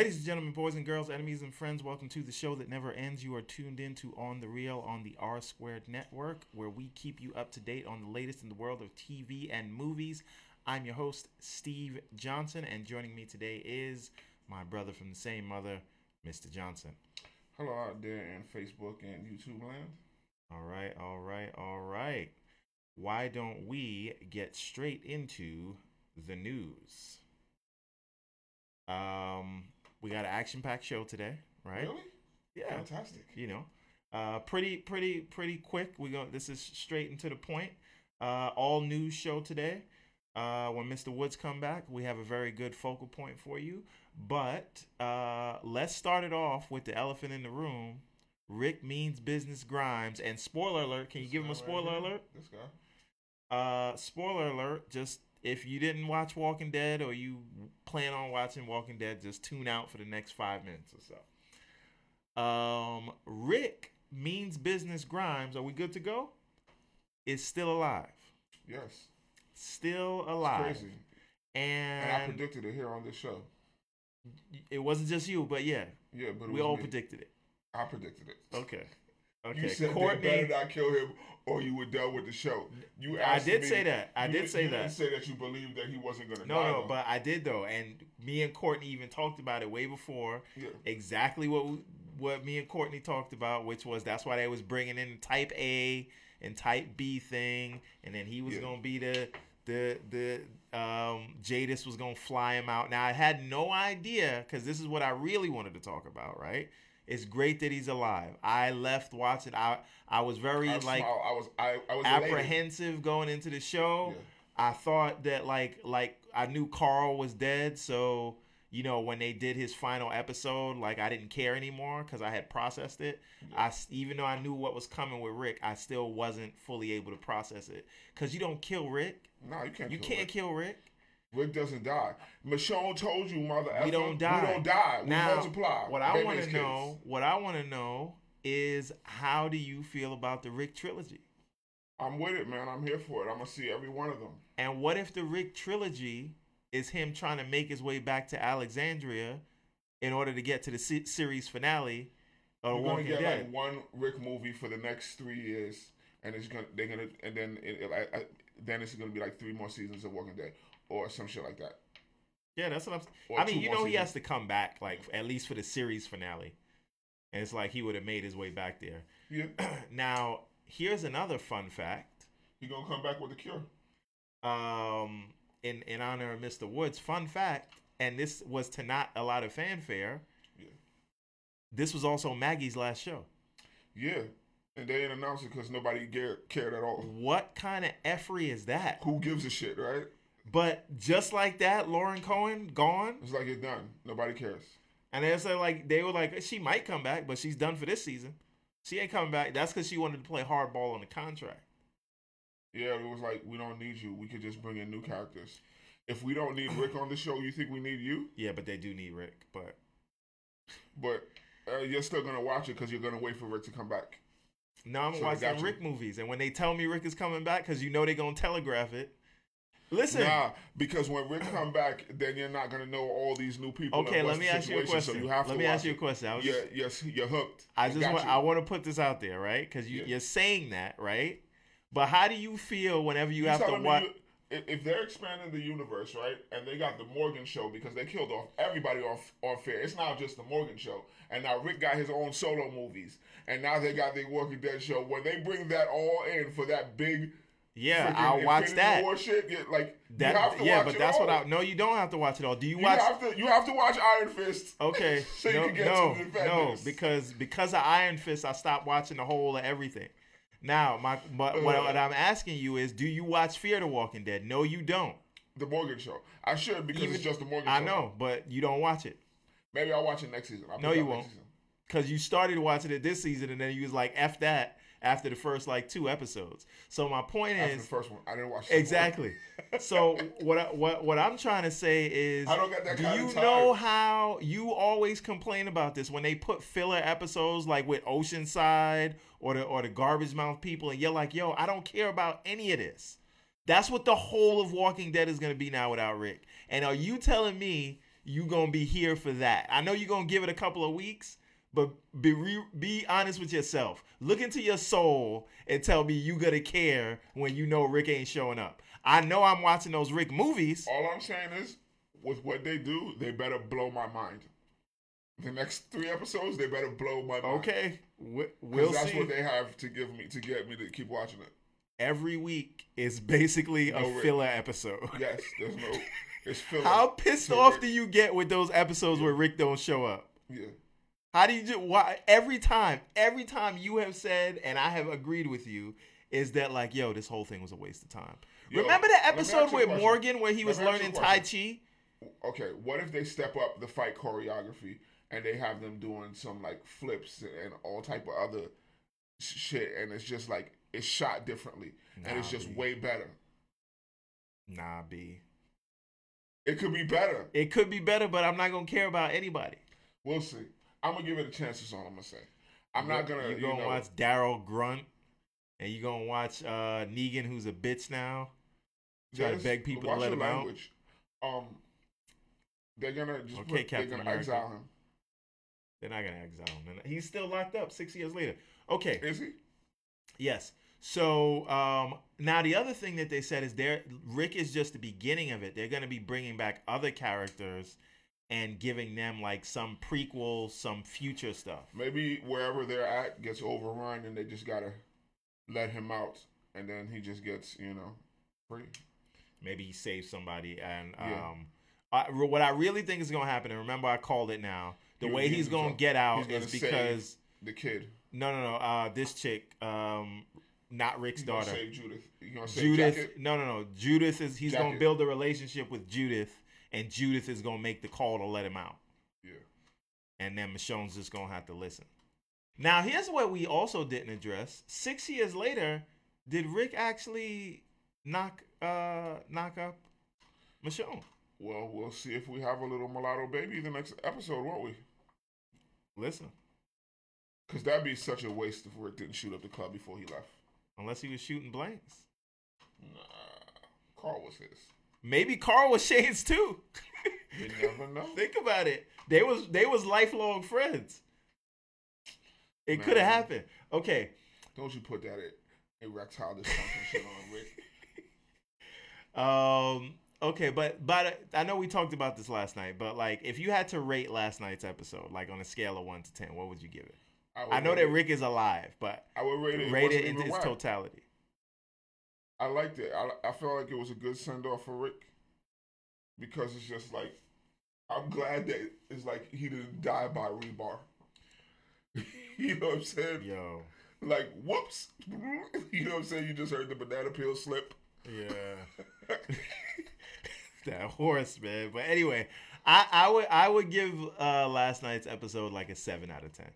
Ladies and gentlemen, boys and girls, enemies and friends, welcome to the show that never ends. You are tuned in to On the Real on the R Squared Network, where we keep you up to date on the latest in the world of TV and movies. I'm your host, Steve Johnson, and joining me today is my brother from the same mother, Mr. Johnson. Hello out there in Facebook and YouTube land. All right, all right, all right. Why don't we get straight into the news? Um, we got an action-packed show today, right? Really? Yeah. Fantastic. you know uh pretty pretty pretty quick we go this is straight and to the point uh all news show today uh when mr woods come back we have a very good focal point for you but uh let's start it off with the elephant in the room rick means business grimes and spoiler alert can you This give him a right spoiler here. alert This guy. uh spoiler alert just if you didn't watch walking dead or you plan on watching walking dead just tune out for the next five minutes or so um rick means business grimes are we good to go is still alive Yes. still It's alive crazy. And, I predicted it here on this show. it wasn't just you but yeah Yeah, but we all me. predicted it I predicted it. okay okay You said courtney they better not kill him or you were done with the show. You I did me- say that. I did say you that. didn't say that you believed that he wasn't going to no die. no though. but i did though and me and courtney even talked about it way before Yeah. exactly what what me and Courtney talked about, which was that's why they was bringing in Type A and Type B thing, and then he was Yeah. gonna be the the the um Jadis was gonna fly him out. Now I had no idea because this is what I really wanted to talk about. Right? It's great that he's alive. I left watching. I I was very I, like. I was I, I was elated. apprehensive going into the show. Yeah. I thought that like like I knew Carl was dead, so you know when they did his final episode, like I didn't care anymore because I had processed it. I even though I knew what was coming with Rick, I still wasn't fully able to process it because you don't kill Rick. No, you can't. You kill can't Rick. kill Rick. Rick doesn't die. Michonne told you, mother. We don't die. We don't die. We now, multiply. what I want to know, what I want to know is how do you feel about the Rick trilogy? I'm with it, man. I'm here for it. I'm gonna see every one of them. And what if the Rick trilogy is him trying to make his way back to Alexandria in order to get to the se- series finale of You're gonna get Dead? like one Rick movie for the next three years, and it's gonna they're gonna and then it, it, I, I, then it's gonna be like three more seasons of Walking Dead or some shit like that. yeah, that's what I'm. Or I mean, you know, he has to come back, like at least for the series finale, and it's like he would have made his way back there. Yeah, now, here's another fun fact. he gonna come back with a cure. Um, in in honor of Mr. Woods, fun fact, and this was to not a lot of fanfare. Yeah. This was also Maggie's last show. Yeah, and they didn't announce it because nobody cared, cared at all. What kind of effery is that? Who gives a shit, right? But just like that, Lauren Cohan gone, It's like it's done. Nobody cares. and they said like they were like she might come back, but she's done for this season. She ain't coming back. That's because she wanted to play hardball on the contract. Yeah, it was like we don't need you. We could just bring in new characters. If we don't need Rick on the show, you think we need you? Yeah, but they do need Rick. But But uh, you're still gonna watch it because you're gonna wait for Rick to come back. No, I'm So watching. Rick movies, and when they tell me Rick is coming back, because you know they're gonna telegraph it. Listen, Nah, because when Rick come back, then you're not gonna know all these new people. okay, let me ask you a question. So you have let me ask you a question. I was Yeah, yes, you're hooked. I just want, you. I want to put this out there, right? Because you, Yeah. you're saying that, right? But how do you feel whenever you You have to watch? if- they're expanding the universe, right, and they got the Morgan show because they killed off everybody off on fair. It's not just the Morgan show, and now Rick got his own solo movies, and now they got the Walking Dead show. When they bring that all in for that big, Yeah, I'll watch Infinity that. War shit, yeah, like That you have to yeah, watch but that's all. what I. No, you don't have to watch it all. Do you You watch? have to. You have to watch Iron Fist. Okay, so you no, can get no, to the no, because because of Iron Fist, I stopped watching the whole of everything. Now, my but what, Uh. what I'm asking you is, do you watch Fear the Walking Dead? No, you don't. the Morgan show. I should because Even- it's just the Morgan Show. I show. know, but you don't watch it Maybe I'll watch it next season. I'll No, you won't. season. because you started watching it this season, and then you was like, "F that." After the first like two episodes. So my point After is the first one, I didn't watch exactly. so what I, what what I'm trying to say is, I don't got that do kind you of know how you always complain about this when they put filler episodes like with Oceanside or the or the Garbage Mouth people, and you're like, yo, I don't care about any of this. That's what the whole of Walking Dead is going to be now without Rick. And are you telling me you gonna be here for that. I know you're gonna give it a couple of weeks, but be re- be honest with yourself. Look into your soul and tell me you gonna care when you know Rick ain't showing up. I know I'm watching those Rick movies. All I'm saying is, with what they do, they better blow my mind. The next three episodes, they better blow my mind. Okay, we- we'll that's see. what they have to give me to get me to keep watching it. Every week is basically a Rick. filler episode. Yes, there's no. It's filler. How pissed off Rick. do you get with those episodes where Rick don't show up? Yeah. How do you do? Why every time? Every time you have said, and I have agreed with you, is that like, yo, this whole thing was a waste of time. Yo, Remember the episode with question. Morgan where he was me ask you a learning Tai. Chi? Okay, what if they step up the fight choreography and they have them doing some like flips and all type of other shit, and it's just like it's shot differently and it's just B. way better. Nah, B. It could be better. It could be better, but I'm not gonna care about anybody. We'll see. I'm gonna give it a chance. Is all I'm gonna say. I'm not gonna. You You gonna know, watch Daryl Grunt, and you gonna watch uh, Negan, who's a bitch now. try to beg people to let him out? language. Um, they're gonna just Okay, put, Captain they're gonna America. exile him. They're not gonna exile him. He's still locked up six years later. Okay. Is he? Yes. So um, now the other thing that they said is there Rick is just the beginning of it. They're going to be bringing back other characters and giving them like some prequel, some future stuff. Maybe wherever they're at gets overrun, and they just gotta let him out, and then he just gets you know free. Maybe he saves somebody. And Yeah. um, I, what I really think is to happen, and remember I called it now. The He- way he's gonna- get out gonna is because The kid. no, no, no. Uh, this chick, um, not Rick's gonna daughter. save Judith. Gonna Judith. Jacket? No, no, no. Judith is he's gonna build a relationship with Judith, and Judith is gonna make the call to let him out, Yeah. and then Michonne's just gonna have to listen. Now, here's what we also didn't address. Six years later, did Rick actually knock uh knock up Michonne? Well, we'll see if we have a little mulatto baby the next episode, won't we? Listen, Because that'd be such a waste if Rick didn't shoot up the club before he left. unless he was shooting blanks, Nah, Carl was his. Maybe Carl was Shane's too. You never know. Think about it. They was they was lifelong friends. It could have happened. Okay. Don't you put that at erectile dysfunction shit on Rick. Um. Okay, but but I know we talked about this last night. But like, if you had to rate last night's episode, like on a scale of one to ten, what would you give it? would I know that it- Rick is alive, but I would rate it. rate wasn't it in its totality. I liked it. I, I felt like it was a good send off for Rick because it's just like I'm glad that it's like he didn't die by rebar. you know what I'm saying? Yo. Like whoops. You know what I'm saying? You just heard the banana peel slip. Yeah. that horse, man. But anyway, I I would I would give uh last night's episode like a seven out of ten.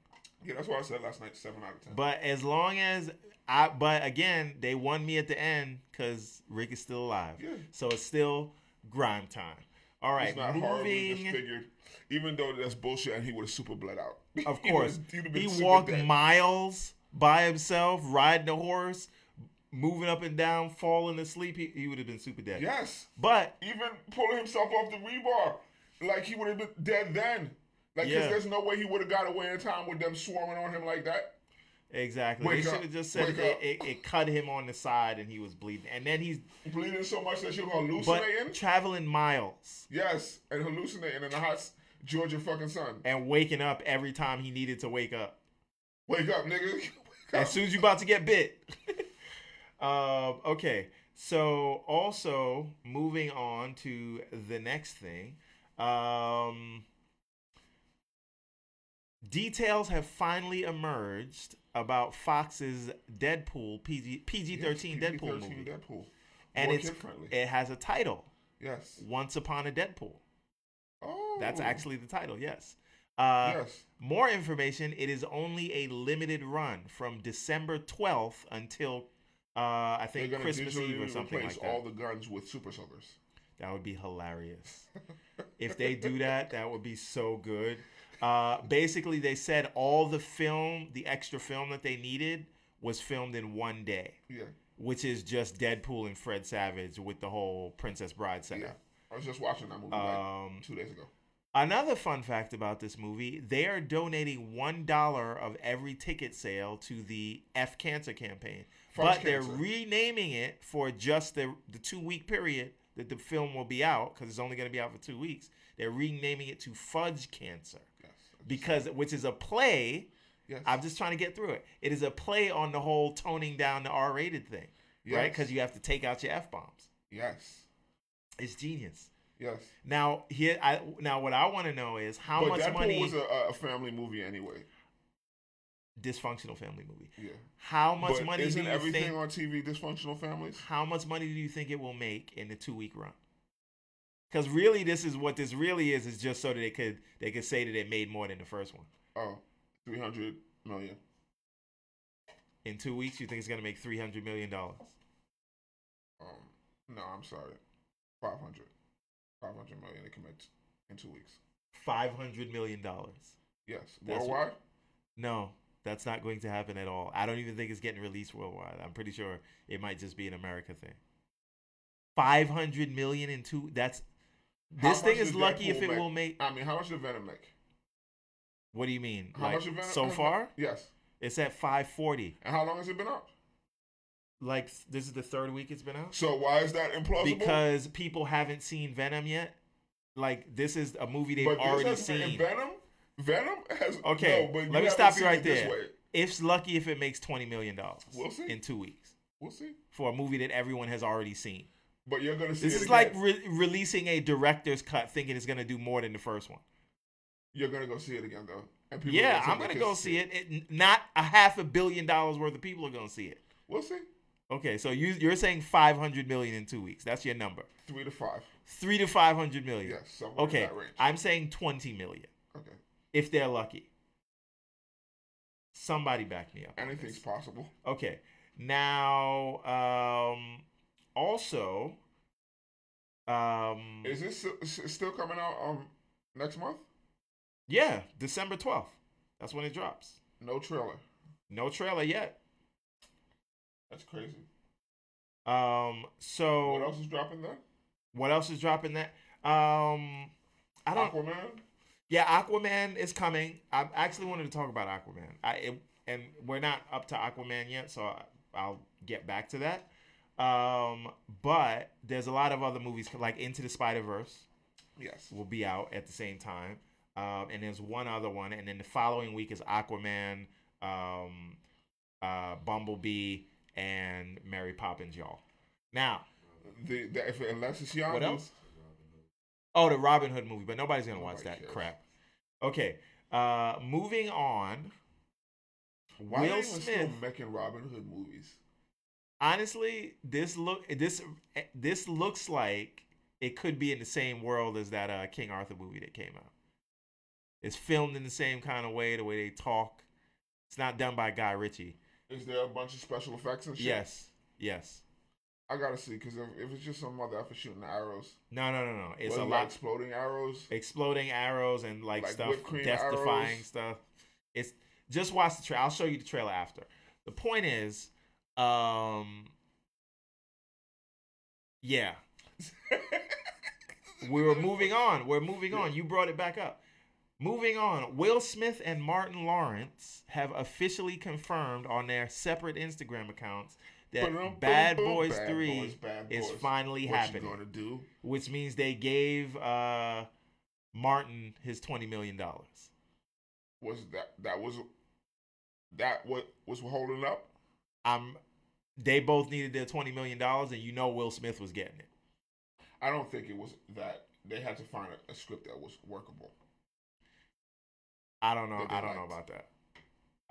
Yeah, that's why I said last night seven out of ten. But as long as I, but again, they won me at the end because Rick is still alive. Yeah. So it's still grime time. All right, it's not horribly moving. disfigured. Even though that's bullshit, and he would have super bled out. Of He course, would've- have he walked dead. miles by himself, riding a horse, moving up and down, falling asleep. He, he would have been super dead. Yes, But even pulling himself off the rebar, like he would have been dead then. Like, Yeah. there's no way he would have got away in time with them swarming on him like that. Exactly, Wake they should have just said it, it, it cut him on the side and he was bleeding, and then he's Bleeding so much that you're hallucinating. but traveling miles yes, and hallucinating in the hot Georgia fucking sun. and waking up every time he needed to wake up. Wake up, nigga. Wake up. as soon as you about to get bit. um, okay, so also moving on to the next thing. Um, details have finally emerged about Fox's Deadpool PG PG thirteen Yes, Deadpool movie, Deadpool. and More it's it has a title. yes. Once upon a Deadpool. Oh, That's actually the title. Yes. Uh, yes. More information. It is only a limited run from December 12th until uh, I think Christmas Eve or something like that. all the guns with super soakers. That would be hilarious. if they do that, that would be so good. Uh, basically, they said all the film, the extra film that they needed, was filmed in one day, Yeah, which is just Deadpool and Fred Savage with the whole Princess Bride setup. yeah. I was just watching that movie Um, like two days ago. Another fun fact about this movie: they are donating one dollar of every ticket sale to the F Cancer campaign, First but they're renaming it for just the the two week period that the film will be out because it's only going to be out for two weeks. They're renaming it to Fudge Cancer. Because which is a play. Yes. I'm just trying to get through it. It is a play on the whole toning down the R rated thing, right? Because you have to take out your F bombs. yes. It's genius. Yes. Now here, I now what I want to know is how but much Deadpool money was a, a family movie anyway. dysfunctional family movie. Yeah. How much but money isn't you everything think? on TV dysfunctional families? How much money do you think it will make in the two week run? Because really, this is what this really is. Is just so that they could they could say that it made more than the first one. Oh, 300 million. In two weeks, you think it's gonna make three hundred million dollars? Um, no, I'm sorry. 500. 500 million they commit in two weeks. Five hundred million dollars. Yes. That's- Worldwide? No, that's not going to happen at all. I don't even think it's getting released worldwide. I'm pretty sure it might just be an America thing. Five hundred million in two. That's this thing is lucky if it make? will make. I mean, how much did Venom make? What do you mean? How like much did Venom so far? Yes. It's at five forty. And how long has it been out? Like this is the third week it's been out. So why is that implausible? Because people haven't seen Venom yet. Like this is a movie they've already seen. Venom, Venom has Okay, No, but let me stop you right there. It's lucky if it makes twenty million dollars. We'll see. in two weeks We'll see. for a movie that everyone has already seen. But you're gonna see This is like re- releasing a director's cut, thinking it's gonna do more than the first one. you're gonna go see it again though. And people Yeah, are take I'm gonna go see it. it. Not a half a billion dollars worth of people are gonna see it. We'll see. Okay, so you you're saying 500 million in two weeks. That's your number. Three to five. Three to 500 million. Yes, somewhere in Okay, that range. I'm saying 20 million okay. if they're lucky. Somebody back me up. Anything's possible. Okay. Now, um, also, um, Is this still coming out um next month? yeah, December 12th. That's when it drops. No trailer. No trailer yet. That's crazy. Um, so What else is dropping there? What else is dropping that? Um, I don't. Aquaman. Yeah, Aquaman is coming. I actually wanted to talk about Aquaman. I it, and we're not up to Aquaman yet, so I, I'll get back to that. Um, but there's a lot of other movies like Into the Spider Verse Yes. will be out at the same time. Um, and there's one other one, and then the following week is Aquaman, um, uh, Bumblebee, and Mary Poppins, y'all. Now, The, the if unless it's Yondu. What else? Oh, the Robin Hood movie, but nobody's gonna watch that cares. crap. Okay, uh, moving on. Why Will are they even still Smith. making Robin Hood movies? Honestly, this look this this looks like it could be in the same world as that uh, King Arthur movie that came out. It's filmed in the same kind of way, the way they talk. It's not done by Guy Ritchie. Is there a bunch of special effects and shit? Yes, yes. I gotta see because if, if it's just some motherfucker shooting arrows, No, no, no, no. It's a lot. like exploding arrows. exploding arrows and like, Like stuff, death defying stuff. It's just watch the trailer. I'll show you the trailer after. The point is, um, yeah, we were moving on. We're moving on. You brought it back up. Moving on. Will Smith and Martin Lawrence have officially confirmed on their separate Instagram accounts that Ba-dum, Bad boom, boom. Boys Bad Three Boys, Bad is finally what happening gonna do? which means they gave uh, Martin his twenty million dollars. Was that that was that what was holding up? I'm. They both needed their twenty million dollars, and you know Will Smith was getting it. I don't think it was that. They had to find a, a script that was workable. I don't know. I don't know about that.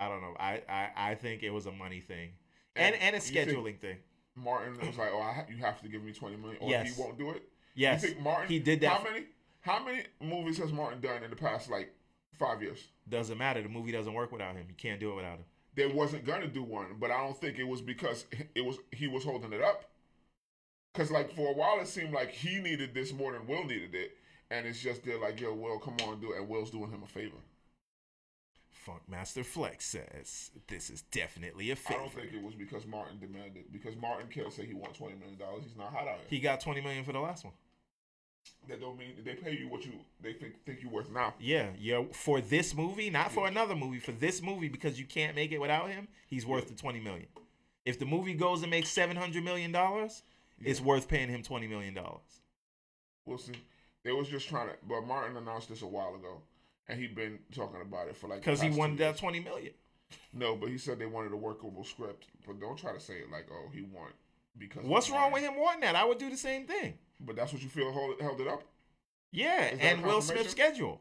I don't know. I, I I think it was a money thing, and and a you scheduling thing. Martin was like, "Oh, I ha- you have to give me twenty million, or Yes. he won't do it." Yes, You think Martin? he did that. How many? How many movies has Martin done in the past like five years? doesn't matter. The movie doesn't work without him. You can't do it without him. They wasn't gonna do one, but I don't think it was because it was he was holding it up. Cause like for a while it seemed like he needed this more than Will needed it, and it's just they're like, "Yo, Will, come on, do it," and Will's doing him a favor. Funkmaster Flex says this is definitely a favor. I don't think it was because Martin demanded. Because Martin can't say he wants twenty million dollars. He's not hot out here. He got twenty million for the last one. That don't mean they pay you what you they think think you worth now. Yeah, yeah. For this movie, not for another movie, for this movie, because you can't make it without him, he's worth the twenty million. If the movie goes and makes seven hundred million dollars, it's worth paying him twenty million dollars. We'll see. They was just trying to, but Martin announced this a while ago, and he'd been talking about it for like Because he wanted that twenty million. No, but he said they wanted a workable script. But don't try to say it like, oh, he want because. What's wrong with him wanting that? I would do the same thing. But that's what you feel hold, held it up. Yeah, and Will? Smith's schedule.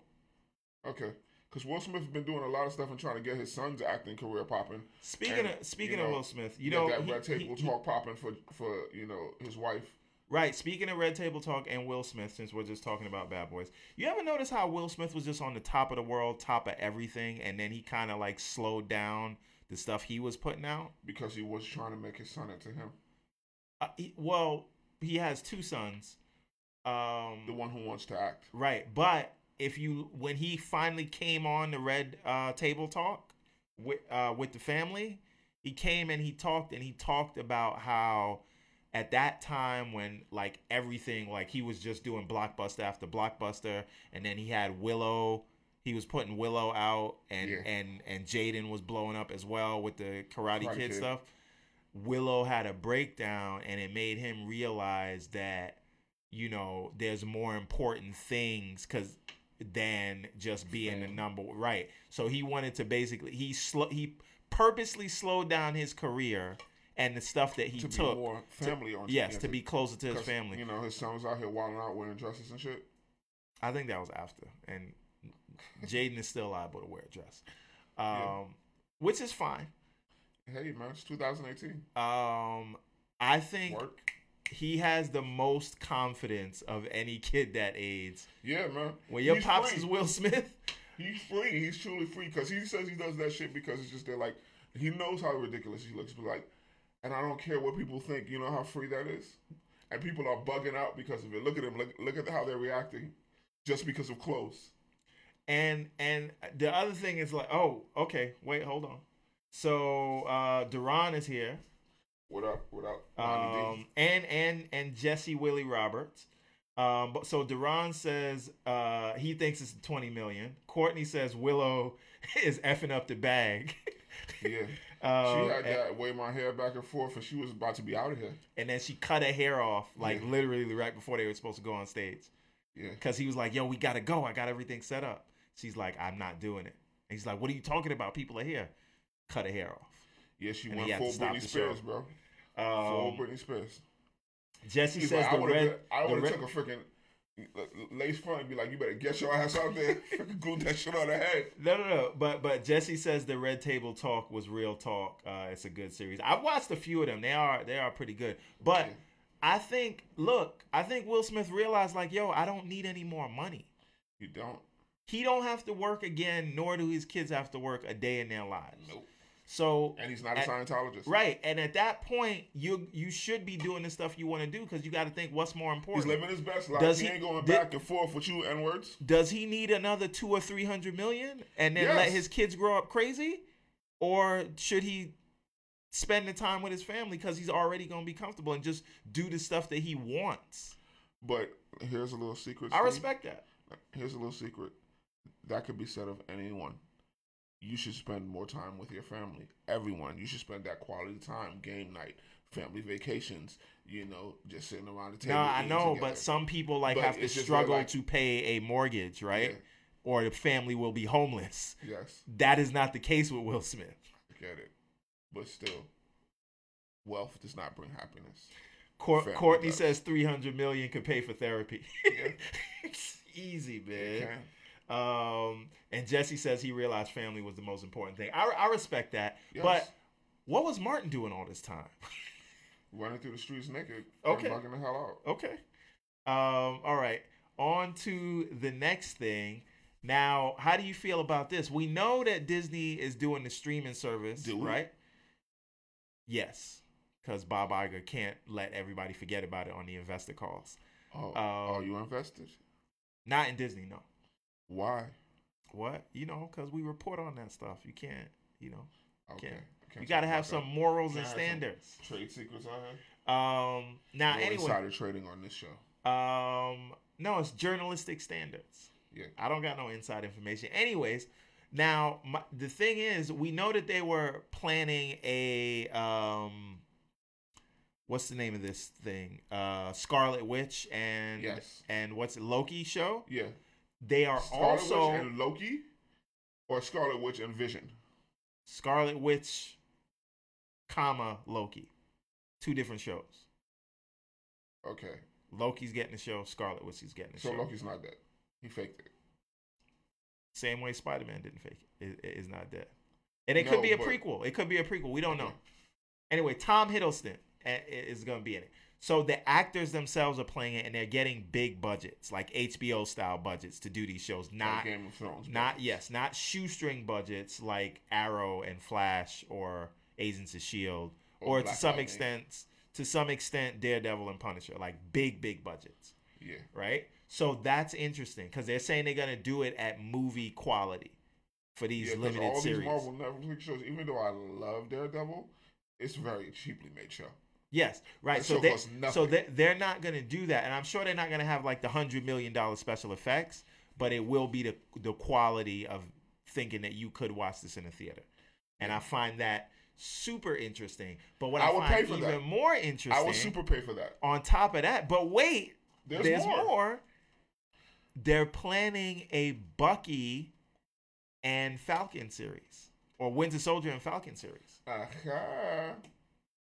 Okay, because Will Smith's been doing a lot of stuff and trying to get his son's acting career popping. Speaking And, of speaking you of Will Smith, you know that he- red table he- talk popping for for you know his wife. Right. Speaking of Red Table Talk and Will Smith, since we're just talking about Bad Boys, you ever notice how Will Smith was just on the top of the world, top of everything, and then he kind of like slowed down the stuff he was putting out? because he was trying to make his son into him, Uh, he, well, he has two sons. Um, the one who wants to act. Right, but if you when he finally came on the Red uh, Table Talk with uh, with the family, he came and he talked and he talked about how at that time when like everything like he was just doing blockbuster after blockbuster and then he had Willow he was putting Willow out and Yeah. and and Jaden was blowing up as well with the Karate, Karate Kid Kid. stuff. Willow had a breakdown and it made him realize that you know there's more important things cuz than just being the number right. So he wanted to basically he sl- he purposely slowed down his career and the stuff that he to took more family on. yes to be closer to his family. You know, his son was out here wilding out wearing dresses and shit. I think that was after, and Jaden is still liable to wear a dress, um, Yeah. which is fine. Hey man, it's 2018. Um, I think Work. he has the most confidence of any kid that age. Yeah, man. When your He's pops free. is Will Smith, He's free. He's truly free because he says he does that shit because it's just they're like he knows how ridiculous he looks, but like, and I don't care what people think. You know how free that is, and people are bugging out because of it. Look at him. Look look at how they're reacting, just because of clothes. and and the other thing is like, oh, okay, wait, hold on. So uh Duran is here. What up? What up? Um, and and and Jesse Willie Roberts. Um, but so Duran says uh, he thinks it's twenty million. Courtney says Willow is effing up the bag. Yeah. Um, she had that weigh my hair back and forth, and she was about to be out of here. and then she cut her hair off like Yeah. literally right before they were supposed to go on stage Yeah. because he was like, "Yo, we gotta go. I got everything set up." She's like, "I'm not doing it." And he's like, "What are you talking about? People are here." Cut her hair off. Yeah, she And went full Britney. Spears, bro. full Um, Britney Spears. Jesse He's says like, the would red. I would have took a freaking lace front and be like, "You better get your ass out there, freaking glue that shit on the head." No, no, no. But but Jesse says the Red Table Talk was real talk. Uh, it's a good series. I've watched a few of them. They are they are pretty good. But Yeah. I think look, I think Will Smith realized like, yo, I don't need any more money. You don't. He don't have to work again, nor do his kids have to work a day in their lives. Nope. So And he's not a Scientologist. right, and at that point, you you should be doing the stuff you want to do because you got to think what's more important. He's living his best life. Does he, he- ain't going did- back and forth with you n words. Does he need another two or three hundred million and then let his kids grow up crazy, or should he spend the time with his family because he's already gonna be comfortable and just do the stuff that he wants? But here's a little secret. I respect that. Here's a little secret. That could be said of anyone. You should spend more time with your family. Everyone. You should spend that quality time, game night, family vacations. You know, just sitting around the table. No, I know, together. but some people like But have to struggle like- to pay a mortgage, right? Yeah. Or the family will be homeless. Yes, That is not the case with Will Smith. I get it. But still, wealth does not bring happiness. Family Courtney does. says three hundred million could pay for therapy. Yeah. it's easy, man. Um, and Jesse says he realized family was the most important thing. I, I respect that. Yes. But what was Martin doing all this time? Running through the streets naked. Okay. And the hell out. okay. Um, all right. On to the next thing. Now, how do you feel about this? We know that Disney is doing the streaming service, Do right? Yes, because Bob Iger can't let everybody forget about it on the investor calls. Oh, Um, are you invested? Not in Disney, no. Why? What? You know, because we report on that stuff. You can't, you know, Okay. Can't- Can't you got to have some morals and I have some standards. trade secrets. I have. Um, now no anyway, insider trading on this show. um, No, it's journalistic standards. Yeah. I don't got no inside information. Anyways, now my, the thing is, we know that they were planning a um, what's the name of this thing? Uh, Scarlet Witch and Yes. and what's it, Loki show? Yeah. They are Scarlet also Witch and Loki, or Scarlet Witch and Vision. Scarlet Witch, comma Loki, two different shows. Okay. Loki's getting the show. Scarlet Witch is getting the So show. Loki's not dead. He faked it. Same way Spider Man didn't fake it. It is not dead. And it could be a but- prequel. It could be a prequel. We don't know. Anyway, Tom Hiddleston uh, is going to be in it. So the actors themselves are playing it, and they're getting big budgets, like HBO style budgets, to do these shows. Like Not, Game of Thrones. not yes, not shoestring budgets like Arrow and Flash or Agents of Shield, Or or to some Lightning. extent, to some extent, Daredevil and Punisher, like big, big budgets Yeah. right? So that's interesting because they're saying they're gonna do it at movie quality for these Yeah, limited all series. these Marvel Netflix shows, even though I love Daredevil, it's very cheaply made show. Yes, right. That So they, so they, they're not gonna do that, and I'm sure they're not gonna have like the hundred million dollar special effects, but it will be the the quality of thinking that you could watch this in a theater, and I find that super interesting. But what I, I would find pay for even that. more interesting, I would super pay for that. on top of that, but wait, There's, there's, more. more. They're planning a Bucky and Falcon series, or Winter Soldier and Falcon series. Aha.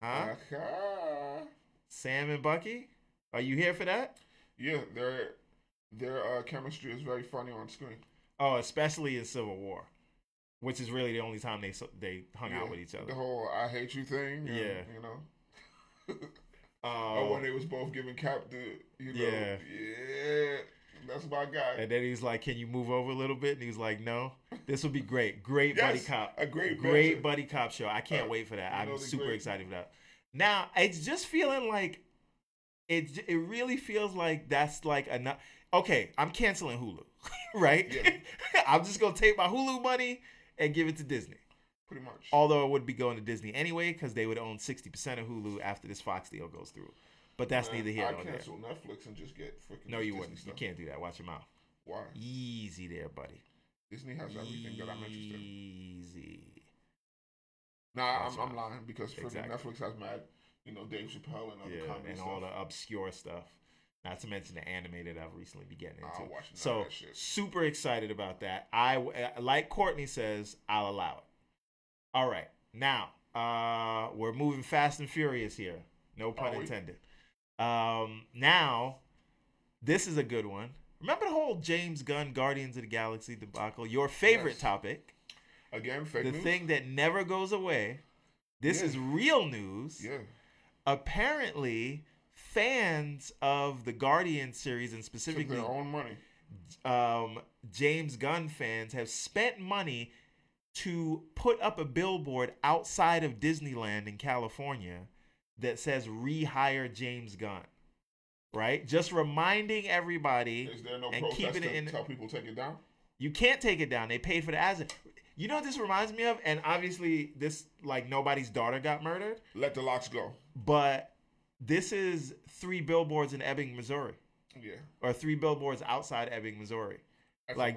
Huh? Aha. Sam and Bucky? Are you here for that? Yeah, their their uh, chemistry is very funny on screen. Oh, especially in Civil War, which is really the only time they they hung out with each other. The whole "I hate you" thing. and, Yeah. you know. Oh, or when they was both giving Cap the, you know, Yeah. yeah, that's my guy. and then he's like, "Can you move over a little bit?" And he's like, "No." This will be great. Great buddy cop. a great great banter. buddy cop show. I can't Uh, wait for that. I'm super great- excited for that. Now it's just feeling like it. It really feels like that's like enough. Okay, I'm canceling Hulu, right? Yeah. I'm just gonna take my Hulu money and give it to Disney. Pretty much. Although it would be going to Disney anyway because they would own 60% of Hulu after this Fox deal goes through. But that's Man, neither here nor there. I cancel Netflix and just get freaking. No, you Disney wouldn't. Stuff. You can't do that. Watch your mouth. Why? Easy there, buddy. Disney has everything that I'm interested in. Easy. Nah, I'm, I'm lying because freaking Exactly. Netflix has mad, you know, Dave Chappelle and other Yeah, comedy and stuff. all the obscure stuff. Not to mention the anime that I've recently been getting I'll into. watch none of so super excited about that. I uh, like Courtney says, I'll allow it. All right, now uh, we're moving fast and furious here. No pun Are intended. Um, now this is a good one. Remember the whole James Gunn Guardians of the Galaxy debacle? Your favorite Yes. topic, Again, fake the news. thing that never goes away. This Yeah. is real news yeah, apparently fans of the Guardian series and took specifically their own money. um, James Gunn fans have spent money to put up a billboard outside of Disneyland in California that says rehire James Gunn. Right? Just reminding everybody Is there no and keeping it to in- tell people take it down? you can't take it down. They paid for the asset. You know what this reminds me of? And obviously this like nobody's daughter got murdered, Let the locks go. but this is three billboards in Ebbing, Missouri. Yeah, or three billboards outside Ebbing, Missouri. that's Like.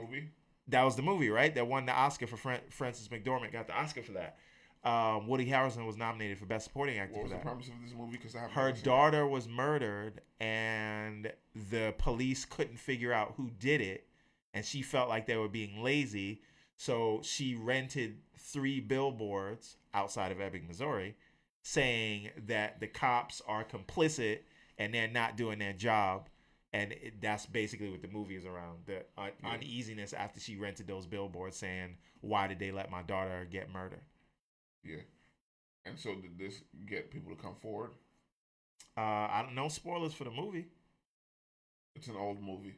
That was the movie, right? That won the Oscar for Fran- Frances McDormand. Got the Oscar for that. Um, Woody Harrelson was nominated for Best Supporting Actor What was for the premise of this movie? Because Her seen it. daughter was murdered, and the police couldn't figure out who did it, and she felt like they were being lazy, so she rented three billboards outside of Ebbing, Missouri, saying that the cops are complicit and they're not doing their job. And it, that's basically what the movie is around the un- Yeah. uneasiness after she rented those billboards saying, Why did they let my daughter get murdered? Yeah. And so did this get people to come forward? Uh, I don't know spoilers for the movie. It's an old movie.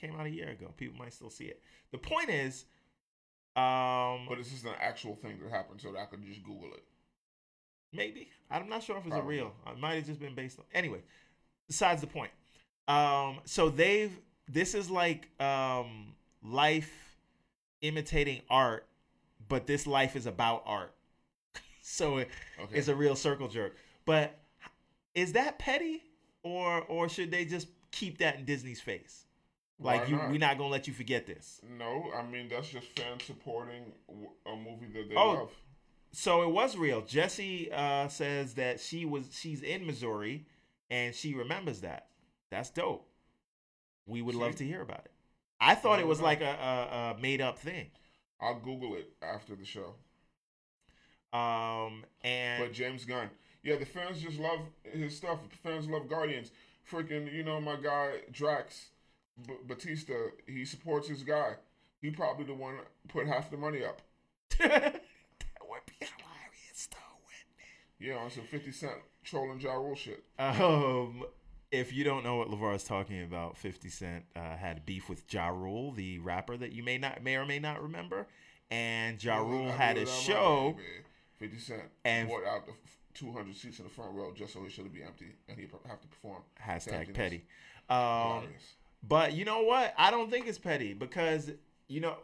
came out a year ago. People might still see it. The point is, um, But this is an actual thing that happened, so that I could just Google it. maybe I'm not sure if it's Probably. a real. It might have just been based on. Anyway, besides the point. Um, so they've this is like um life imitating art, but this life is about art. so it, Okay. it's a real circle jerk. But is that petty, or or should they just keep that in Disney's face. Why Like you, not? we're not gonna let you forget this. No, I mean that's just fans supporting a movie that they Oh. love. So it was real. Jesse uh, says that she was she's in Missouri and she remembers that. That's dope. We would love to hear about it. I thought it was know. like a, a, a made up thing. I'll Google it after the show. Um, and But James Gunn, yeah, the fans just love his stuff. The fans love Guardians. Freaking, you know, my guy Drax B- Bautista, he supports his guy. He probably the one put half the money up. that would be hilarious, though. wouldn't Yeah, on some Fifty Cent trolling Ja Rule shit. Um, if you don't know what Lavar is talking about, Fifty Cent uh, had beef with Ja Rule, the rapper that you may not may or may not remember, and Ja Rule had a show. Fifty Cent and- bought out the two hundred seats in the front row just so it should be empty, and he have to perform. Hashtag petty. Um, But you know what? I don't think it's petty because you know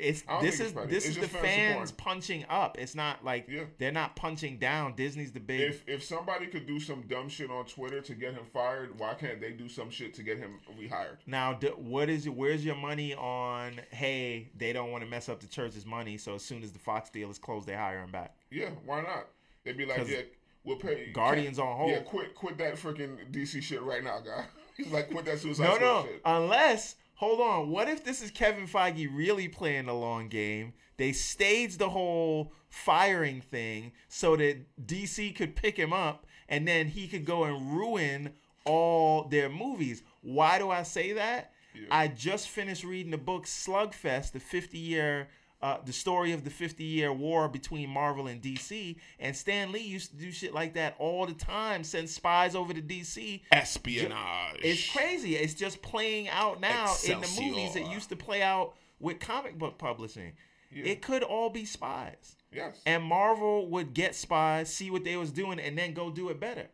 it's this is this is the fans supporting. punching up. It's not like Yeah. they're not punching down. Disney's the big. If if somebody could do some dumb shit on Twitter to get him fired, why can't they do some shit to get him rehired? now, d- what is where's your money on? Hey, they don't want to mess up the church's money, so as soon as the Fox deal is closed, they hire him back. Yeah, why not? They'd be like, yeah, we'll pay. Guardians on hold. Yeah, quit quit that freaking DC shit right now, guy. He's like, quit that suicide No, no. shit. Unless, hold on. What if this is Kevin Feige really playing the long game? They staged the whole firing thing so that DC could pick him up and then he could go and ruin all their movies. Why do I say that? Yeah. I just finished reading the book Slugfest, the 50 year. Uh, the story of the 50 year war between Marvel and DC, and Stan Lee used to do shit like that all the time, send spies over to DC Espionage. it's crazy. It's just playing out now in the movies that used to play out with comic book publishing. Yeah. It could all be spies. Yes, And Marvel would get spies, see what they was doing, and then go do it better.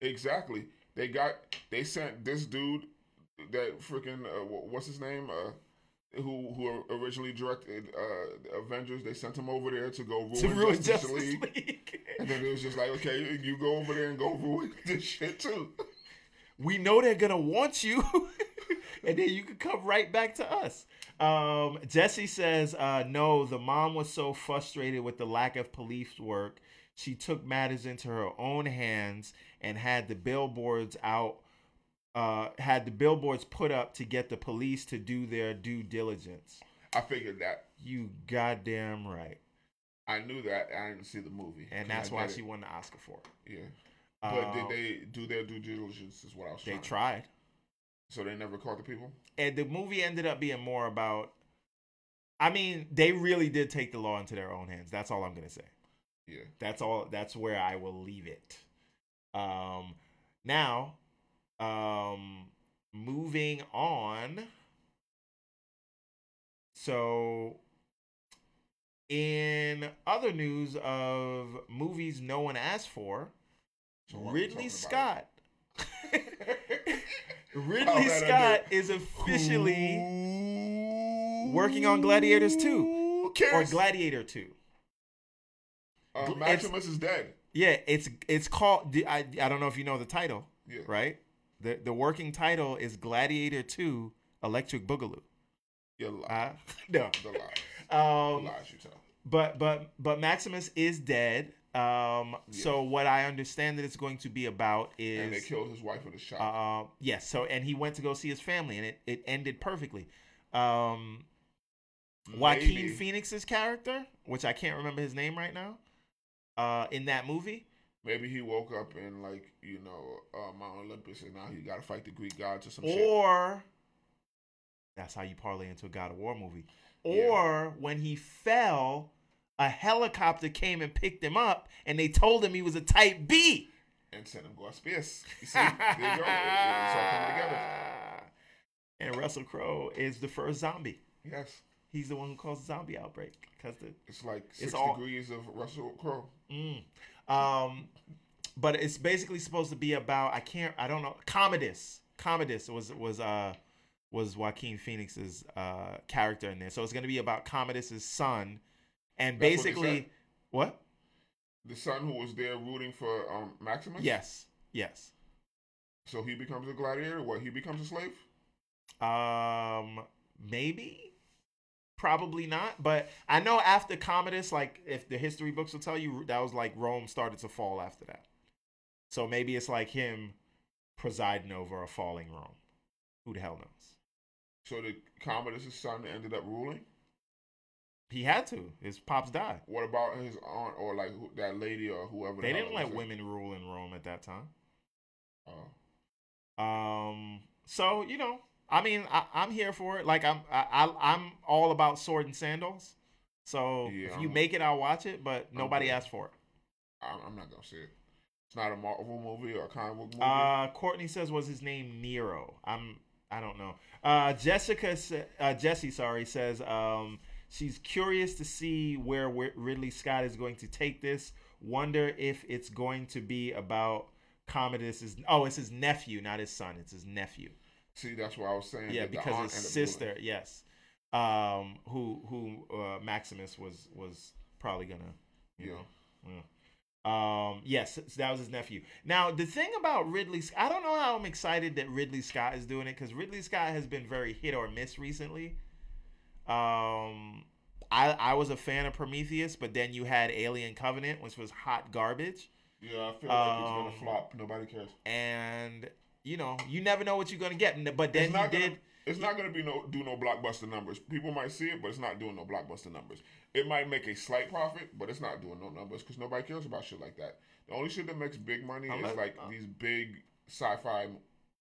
exactly. They got they sent this dude that freaking uh, what's his name uh, who who originally directed uh, Avengers. They sent him over there to go ruin, To ruin Justice, Justice League. League. And then it was just like, okay, you go over there and go ruin this shit too. we know they're gonna want you, and then you can come right back to us. Um, Jesse says, uh, "No, the mom was so frustrated with the lack of police work, she took matters into her own hands and had the billboards out, uh, had the billboards put up to get the police to do their due diligence." I figured that. You goddamn right, I knew that. I didn't see the movie, and that's why she won the Oscar for it. Yeah, but Uh, did they do their due diligence? Is what I was. They tried. So they never caught the people. and the movie ended up being more about I mean, they really did take the law into their own hands. That's all I'm gonna say. Yeah. That's all that's where I will leave it. Um now, um moving on. So in other news of movies no one asked for, So Ridley Scott? Ridley Oh, Scott is officially working on Gladiators 2 or? Gladiator 2. uh, Maximus is dead. Yeah, it's it's called I I don't know if you know the title, Yeah. right? The the working title is Gladiator 2 Electric Boogaloo. You lie. Uh, no. the lies. Um the lies you tell. but but but Maximus is dead. Um so what I understand that it's going to be about is And they killed his wife with a shot. Uh, yes. So, and he went to go see his family, and it, it ended perfectly. Um, Joaquin Maybe. Phoenix's character, which I can't remember his name right now, uh, in that movie. Maybe he woke up in like you know uh, Mount Olympus, and now he got to fight the Greek gods or some shit. Or that's how you parlay into a God of War movie. Yeah. Or when he fell, a helicopter came and picked him up, and they told him he was a Type B. And sent him go up space. You see, there you go. It- It's all coming together. And Russell Crowe is the first zombie. Yes, He's the one who caused the zombie outbreak because the it's like six all- degrees of Russell Crowe. Mm. Um, but it's basically supposed to be about I can't I don't know Commodus. Commodus was was uh was Joaquin Phoenix's uh character in there. So it's gonna be about Commodus's son, and That's basically said? what? The son who was there rooting for um, Maximus. Yes, yes. So he becomes a gladiator. What? He becomes a slave. Um, maybe, probably not. But I know after Commodus, like if the history books will tell you, that was like Rome started to fall after that. So maybe it's like him presiding over a falling Rome. Who the hell knows? So the Commodus' son ended up ruling. He had to. His pops died. What about his aunt or like who, that lady or whoever? They hell didn't let women rule in Rome at that time. Oh. Um. So you know, I mean, I, I'm here for it. Like I'm, I, I'm all about sword and sandals. So Yeah, if you I'm- make it, I'll watch it. But nobody asked for it. I'm, I'm not gonna say it. It's not a Marvel movie or a comic book movie. Uh, Courtney says was his name Nero. I'm, I don't know. Uh, Jessica, uh, Jesse, sorry, says um, she's curious to see where Ridley Scott is going to take this. Wonder if it's going to be about Commodus's. Oh, it's his nephew, not his son. It's his nephew. See, that's what I was saying. Yeah, because his sister, yes, um, who who uh, Maximus was was probably gonna, you Yeah. know, yeah. Um, yes, that was his nephew. Now the thing about Ridley, I don't know how I'm excited that Ridley Scott is doing it because Ridley Scott has been very hit or miss recently. Um, I I was a fan of Prometheus, but then you had Alien Covenant, which was hot garbage. Yeah, I feel like it's Um, gonna flop. Nobody cares. and you know you never know what you're gonna get. But then it's he not did. It's not gonna be no do no blockbuster numbers. People might see it, but it's not doing no blockbuster numbers. It might make a slight profit, but it's not doing no numbers because nobody cares about shit like that. The only shit that makes big money I'm is like uh, these big sci-fi,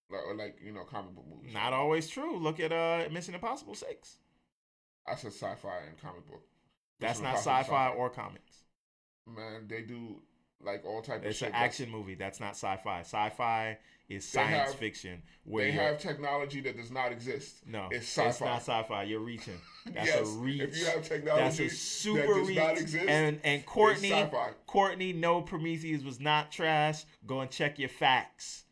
like, or like you know comic book movies. Not always true. Look at uh Mission Impossible Six. I said sci-fi and comic book. That's Mission not Impossible sci-fi or comics. man. They do like all type of It's an action movie. That's not sci-fi. Sci-fi is science have- fiction. Where They have technology that does not exist. no, it's it's sci-fi. not sci-fi. You're reaching. That's yes, a reach. if you have technology That's a that super does reach. not exist, and and it's Courtney. Courtney, no Prometheus was not trash. Go and check your facts.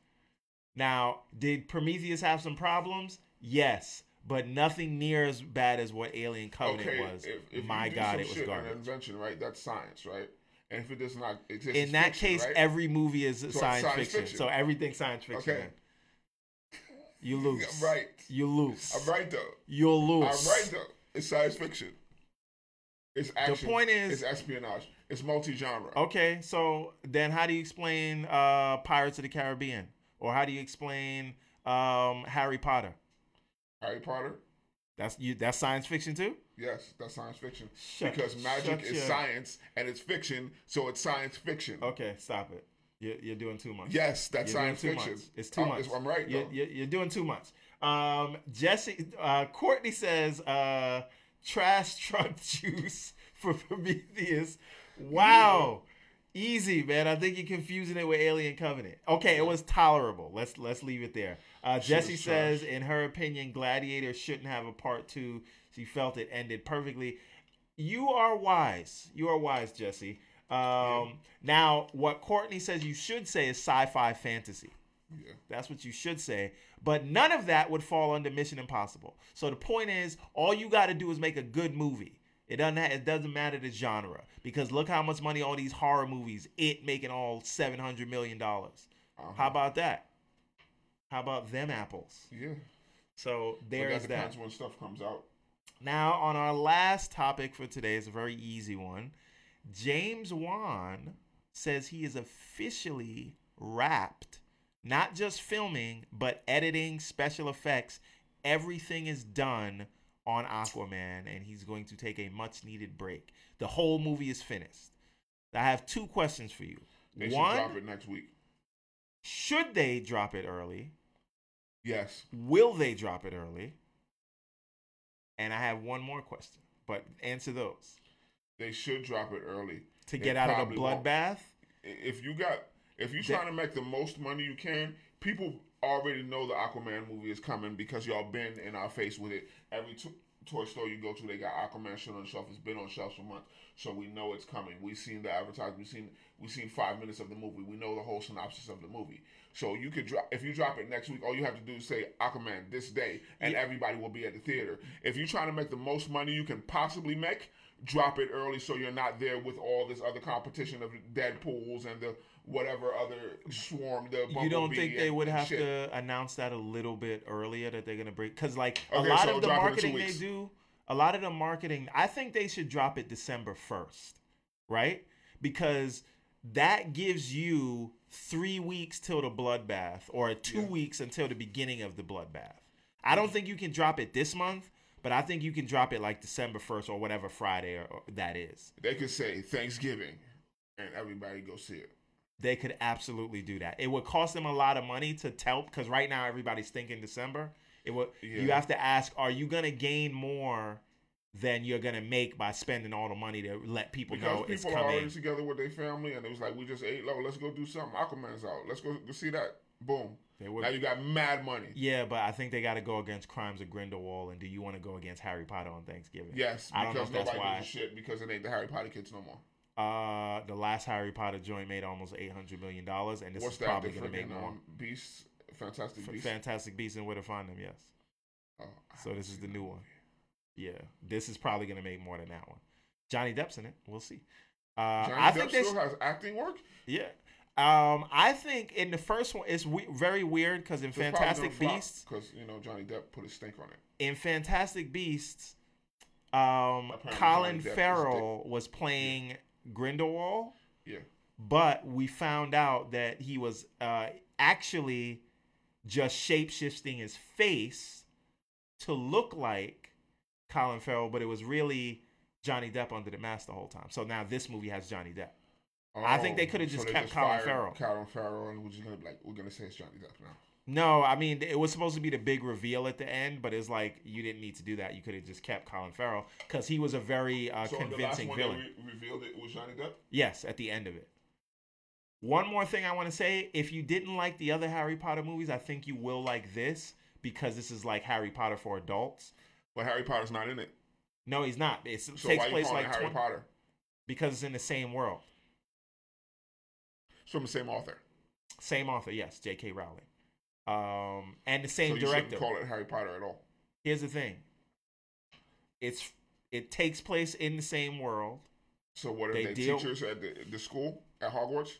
Now, did Prometheus have some problems? Yes, but nothing near as bad as what Alien Covenant okay, was. if, if My God, it was garbage. An invention, right? That's science, right? And if it does not exist, in that fiction, case, right? every movie is it's science, science fiction. fiction. So everything's science fiction. Okay. You lose. I'm right. You lose. I'm right though. You'll lose. I'm right though. It's science fiction. It's action. The point is- it's espionage. It's multi-genre. Okay, so then how do you explain uh, Pirates of the Caribbean, or how do you explain um, Harry Potter? Harry Potter. That's you. That's science fiction too. Yes, that's science fiction Shut- because magic is your- science and it's fiction, so it's science fiction. Okay, stop it. You're, you're doing too much. Yes, that's You're science fiction. much. It's too much. I'm right You're, though. you're, you're doing too much. Um, Jesse, uh, Courtney says, uh, trash truck juice for Prometheus. Wow. Easy, man. I think you're confusing it with Alien Covenant. Okay, it was tolerable. Let's let's leave it there. Uh, Jesse says, in her opinion, Gladiator shouldn't have a part two. She felt it ended perfectly. You are wise. You are wise, Jesse. Um, Now, what Courtney says you should say is sci-fi fantasy. Yeah. That's what you should say. But none of that would fall under Mission Impossible. So the point is, all you got to do is make a good movie. It doesn't. Ha- it doesn't matter the genre because look how much money all these horror movies. It making all seven hundred million dollars. Uh-huh. How about that? How about them apples? Yeah. So But there that is that. depends when stuff comes out. Now, on our last topic for today is a very easy one. James Wan says he is officially wrapped, not just filming, but editing, special effects. Everything is done on Aquaman, and he's going to take a much needed break. The whole movie is finished. I have two questions for you. They should One, drop it next week. should they drop it early? Yes. Will they drop it early? And I have one more question, but answer those They should drop it early. to It get out of the probably won't. bloodbath. If you got, if you're trying to make the most money you can, people already know the Aquaman movie is coming because y'all been in our face with it. Every to- toy store you go to, they got Aquaman shit on the shelf. It's been on shelves for months, so we know it's coming. We've seen the advertisement. We've seen we've seen five minutes of the movie. We know the whole synopsis of the movie. So you could drop if you drop it next week. All you have to do is say Aquaman this day, and Yeah. everybody will be at the theater. If you're trying to make the most money you can possibly make, drop it early so you're not there with all this other competition of Deadpool's and the whatever other swarm. The You don't think they would have shit. to announce that a little bit earlier that they're gonna break? Because like a Okay, lot so of the drop it in two marketing they do, a lot of the marketing, I think they should drop it December first, right? Because that gives you three weeks till the bloodbath, or two Yeah. weeks until the beginning of the bloodbath. I don't mm. think you can drop it this month, but I think you can drop it like December first or whatever Friday or, or that is. They could say Thanksgiving, and everybody go see it. They could absolutely do that. It would cost them a lot of money to tell because right now everybody's thinking December. It would you have to ask, are you gonna gain more than you're gonna make by spending all the money to let people Because know it's coming. people are already together with their family, and it was like, we just ate low. Let's go do something. Aquaman's out. Let's go, go see that. Boom. They would- Now you got mad money. yeah, but I think they got to go against Crimes of Grindelwald. And do you want to go against Harry Potter on Thanksgiving? Yes, I don't know because if that's why. shit because it ain't the Harry Potter kids no more. Uh, the last Harry Potter joint made almost eight hundred million dollars, and this What's is probably gonna make more. um, Beasts, Fantastic Beasts. Fantastic Beasts and Where to Find Them. Yes. Oh, So this is the new one. Yeah, this is probably gonna make more than that one. Johnny Depp's in it. We'll see. Uh, Johnny I Depp think they. still sh- has acting work. yeah. Um, I think in the first one, it's we- very weird because in Fantastic Beasts, because you know Johnny Depp put a stink on it. in Fantastic Beasts, um, Colin Johnny Depp is Farrell was playing Grindelwald, Yeah, but we found out that he was uh, actually just shape shifting his face to look like Colin Farrell, but it was really Johnny Depp under the mask the whole time. So now this movie has Johnny Depp. I think they coulda just they kept Colin fired Farrell. Colin Farrell, and we're just gonna be like, we're gonna say it's Johnny Depp now. No, I mean it was supposed to be the big reveal at the end, but it's like you didn't need to do that. You could have just kept Colin Farrell because he was a very uh, so convincing villain. re- revealed it was Johnny Depp. Yes, at the end of it. One more thing I want to say: if you didn't like the other Harry Potter movies, I think you will like this because this is like Harry Potter for adults. But Harry Potter's not in it. No, he's not. It So takes place like Harry 20 Potter? because it's in the same world. It's from the same author. Same author, yes, J.K. Rowling, um, and the same so you director. call it Harry Potter at all. Here's the thing: it's it takes place in the same world. So what are They they, deal- teachers at the, the school at Hogwarts?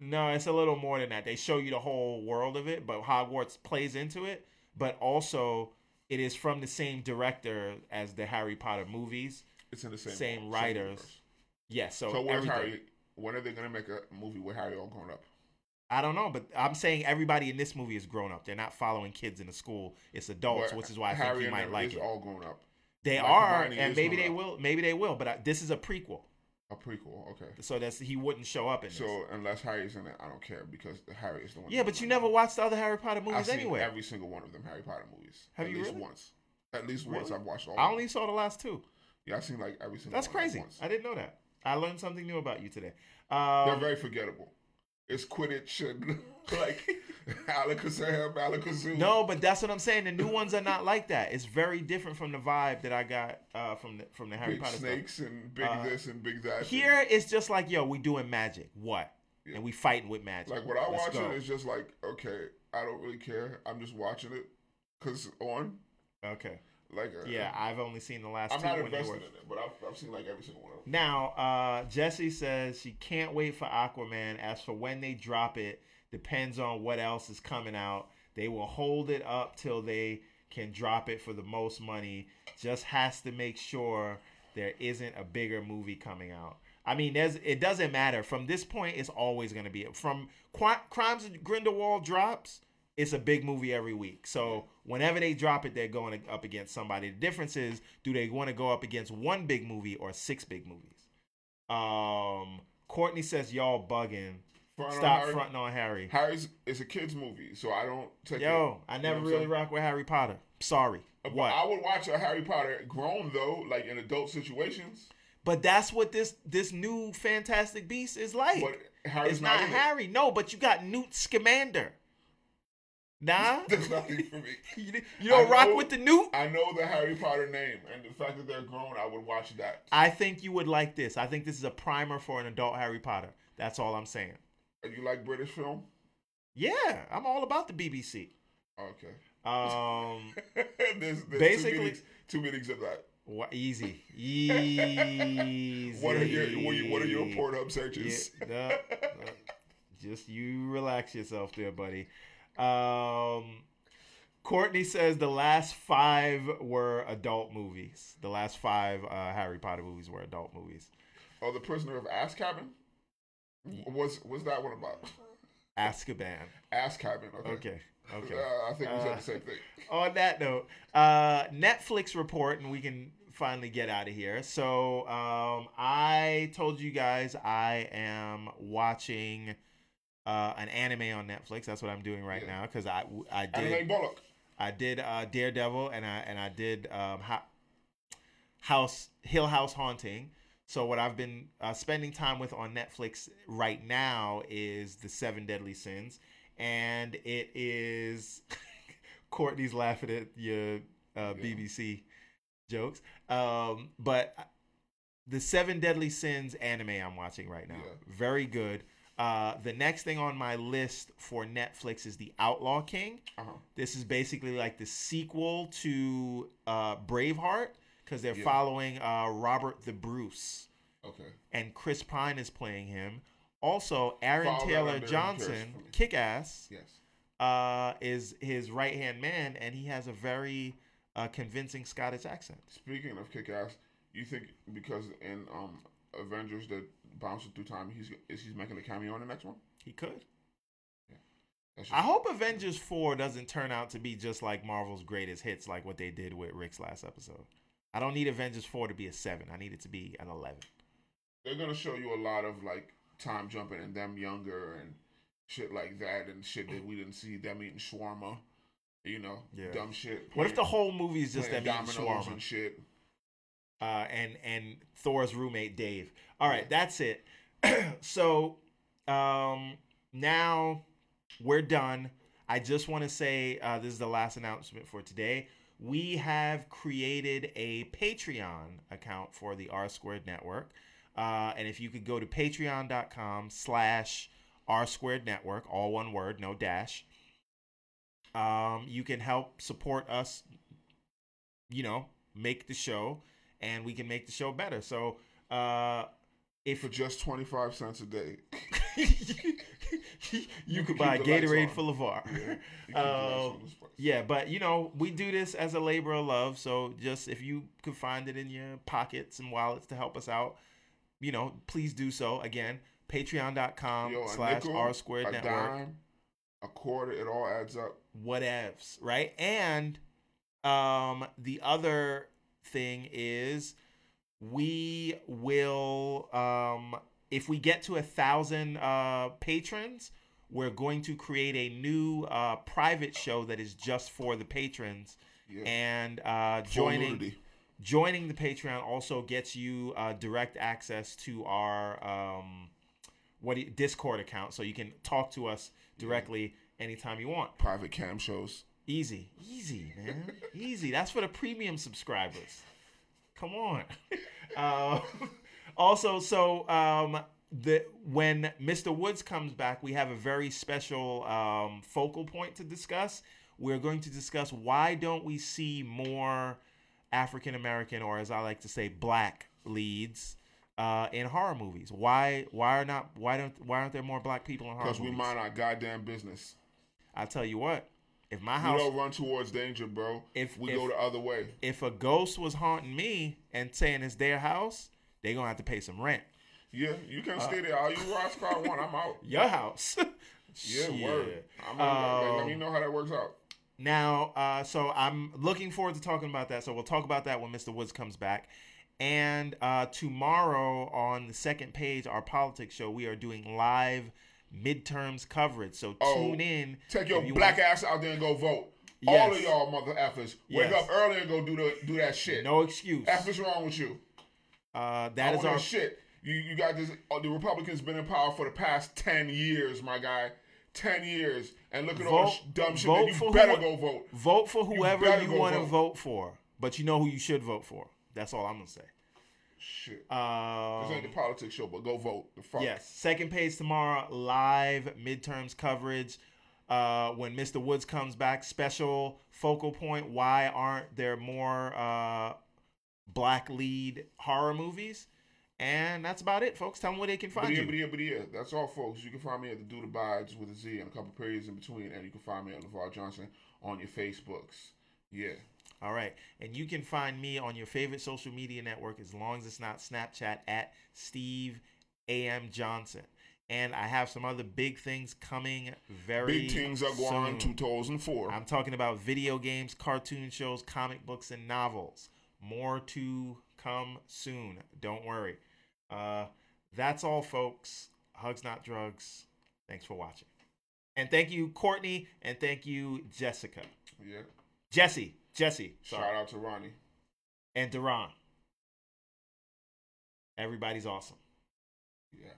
No, it's a little more than that. They show you the whole world of it, but Hogwarts plays into it. But also, it is from the same director as the Harry Potter movies. It's in the same Same world, writers. Yes, so, So, where's everything. Harry? When are they gonna make a movie with Harry all grown up? I don't know, but I'm saying everybody in this movie is grown up. They're not following kids in the school. It's adults, But which is why I Harry think you might like is it. all grown up. They like are, and maybe they up. will. Maybe they will. But I, this is a prequel, A prequel, okay. so that's he wouldn't show up in this. So unless Harry's in it, I don't care because Harry is the one. yeah, but you never watched the other Harry Potter I've movies seen anyway. every single one of them Harry Potter movies. Have at you least really? once? At least once I've watched all. I only saw the last two. Yeah, I've seen like every single. That's one of them crazy. I didn't know that. I learned something new about you today. They're Um, very forgettable. It's Quidditch and like Alakazam, Alakazoo. no, but that's what I'm saying. The new ones are not like that. It's very different from the vibe that I got uh, from the from the Harry big Potter stuff. snakes and big Uh, this and big that. Here it's just like, yo, we doing magic. What? Yeah. And we fighting with magic. like when I Let's watch go. it, it's just like okay, I don't really care. I'm just watching it because on Okay. Like uh, Yeah, I've only seen the last I'm two not invested in it, but I've, I've seen like every single one of them. Now, uh, Jesse says she can't wait for Aquaman. As for when they drop it, depends on what else is coming out. They will hold it up till they can drop it for the most money. Just has to make sure there isn't a bigger movie coming out. I mean, there's it doesn't matter. From this point, it's always going to be from Qu- Crimes of Grindelwald drops. It's a big movie every week. So whenever they drop it, they're going up against somebody. The difference is, do they want to go up against one big movie or six big movies? Um, Courtney says y'all bugging. Front Stop fronting on Harry. Harry's it's a kids movie, so I don't take it. Yo, I You know never really rock with Harry Potter. Sorry. But What? I would watch a Harry Potter grown though, like in adult situations. But that's what this this new Fantastic Beast is like. But Harry's it's not, in it. Harry. No, but you got Newt Scamander. Nah, That's nothing for me. you, you don't I rock know- with the new. I know the Harry Potter name, and the fact that they're grown, I would watch that. I think you would like this. I think this is a primer for an adult Harry Potter. That's all I'm saying. And you like British film? Yeah, I'm all about the BBC. Okay. Um, there's, there's Basically- two meanings of that. What, easy, easy. What are your what are your, what are your Pornhub searches? Yeah, no, no. just you relax yourself there, buddy. Um, Courtney says the last five were adult movies. The last five uh, Harry Potter movies were adult movies. Oh, the Prisoner of Azkaban. What's what's that one about? Azkaban. Azkaban. Okay. Okay. Okay. Uh, I think we Uh, said the same thing. on that note, uh, Netflix report, and we can finally get out of here. So, um, I told you guys I am watching uh, an anime on Netflix. That's what I'm doing right Yeah. now because I I did Anime Bullock. I did uh, Daredevil and I and I did um, ha- House Hill House Haunting. So what I've been uh, spending time with on Netflix right now is the Seven Deadly Sins, and it is Courtney's laughing at your uh, Yeah. BBC jokes, um, but the Seven Deadly Sins anime I'm watching right now, Yeah. very good. Uh, the next thing on my list for Netflix is The Outlaw King. Uh-huh. This is basically like the sequel to uh, Braveheart because they're Yeah. following uh, Robert the Bruce, Okay. and Chris Pine is playing him. Also, Aaron Follow Taylor Johnson, kick ass, Yes. uh, is his right hand man, and he has a very uh, convincing Scottish accent. Speaking of kick ass, you think because in um Avengers that bouncing through time, he's is he's making a cameo in the next one? He could. That's just, I hope Avengers 4 doesn't turn out to be just like Marvel's greatest hits, like what they did with Rick's last episode. I don't need Avengers 4 to be a 7. I need it to be an 11. they're gonna show you a lot of like time jumping and them younger and shit like that and shit that we didn't see them eating shawarma. You know, Yeah. dumb shit. What if the whole movie is just playing them eating shawarma? and shit? Uh, and and Thor's roommate Dave. All right, that's it. so um, now we're done. I just want to say uh, this is the last announcement for today. We have created a Patreon account for the R Squared Network, uh, and if you could go to Patreon.com/slash R Squared Network, all one word, no dash. Um, you can help support us. You know, make the show and we can make the show better. So, uh, if For just twenty five cents a day. you, You could buy keep the lights Gatorade on. full of R. Yeah. You keep the lights on this place. Yeah, but you know, we do this as a labor of love. So just if you could find it in your pockets and wallets to help us out, you know, please do so. Again, patreon.com Yo, slash nickel, R squared a network. dime, a quarter, it all adds up. whatevs, right? And um the other thing is we will um if we get to a thousand uh patrons we're going to create a new uh private show that is just for the patrons. Yeah. and uh joining joining the patreon also gets you uh direct access to our um what do you- discord account. So you can talk to us directly anytime you want. Private cam shows. Easy, easy, man, easy. That's for the premium subscribers. Come on. Uh, also, so um, the when Mr. Woods comes back, we have a very special um, focal point to discuss. We're going to discuss why don't we see more African American, or as I like to say, black leads uh, in horror movies. Why? Why are not? Why don't? Why aren't there more black people in horror Because movies? we mind our goddamn business. I tell you what. If my We house don't run towards danger, bro. If- we if- go the other way. if a ghost was haunting me and saying it's their house, they gonna have to pay some rent. Yeah, you Uh, can stay there. All you Ross car one, I'm out. Your house. Yeah, word. I'm gonna, let Um, me know how that works out. Now, uh, so I'm looking forward to talking about that. So we'll talk about that when Mr. Woods comes back. And uh, tomorrow on the second page, our politics show, we are doing live midterms coverage. So Oh, tune in. Take your you black want- ass out there and go vote. All of Yes. y'all mother effers, wake Yes. up early and go do the do that shit. No excuse. F is wrong with you. Uh, I that is want our that shit. You you got this. Uh, the Republicans been in power for the past ten years, my guy. Ten years, and look at all Vote- this dumb shit. vote you better who- go vote. vote for whoever better you, want to vote for, but you know who you should vote for. That's all I'm gonna say. Shit. Um, This ain't the politics show, but go vote. The fuck. Yes, second page tomorrow, live midterms coverage. Uh, when Mr. Woods comes back, special focal point. Why aren't there more uh, black lead horror movies. And that's about it, folks. Tell them where they can But find yeah, you. but yeah, but yeah, that's all, folks. You can find me at the Dude Abides with a Z and a couple periods in between, and you can find me at LeVar Johnson on your Facebooks. Yeah. All right. And you can find me on your favorite social media network as long as it's not Snapchat at Steve A.M. Johnson. And I have some other big things coming very soon. Big things are going soon. 2004. I'm talking about video games, cartoon shows, comic books, and novels. More to come soon. Don't worry. Uh, that's all, folks. Hugs, not drugs. Thanks for watching. And thank you, Courtney, and thank you, Jessica. yeah. Jesse. Jesse. Sorry. Shout out to Ronnie. And Duran. Everybody's awesome. Yeah.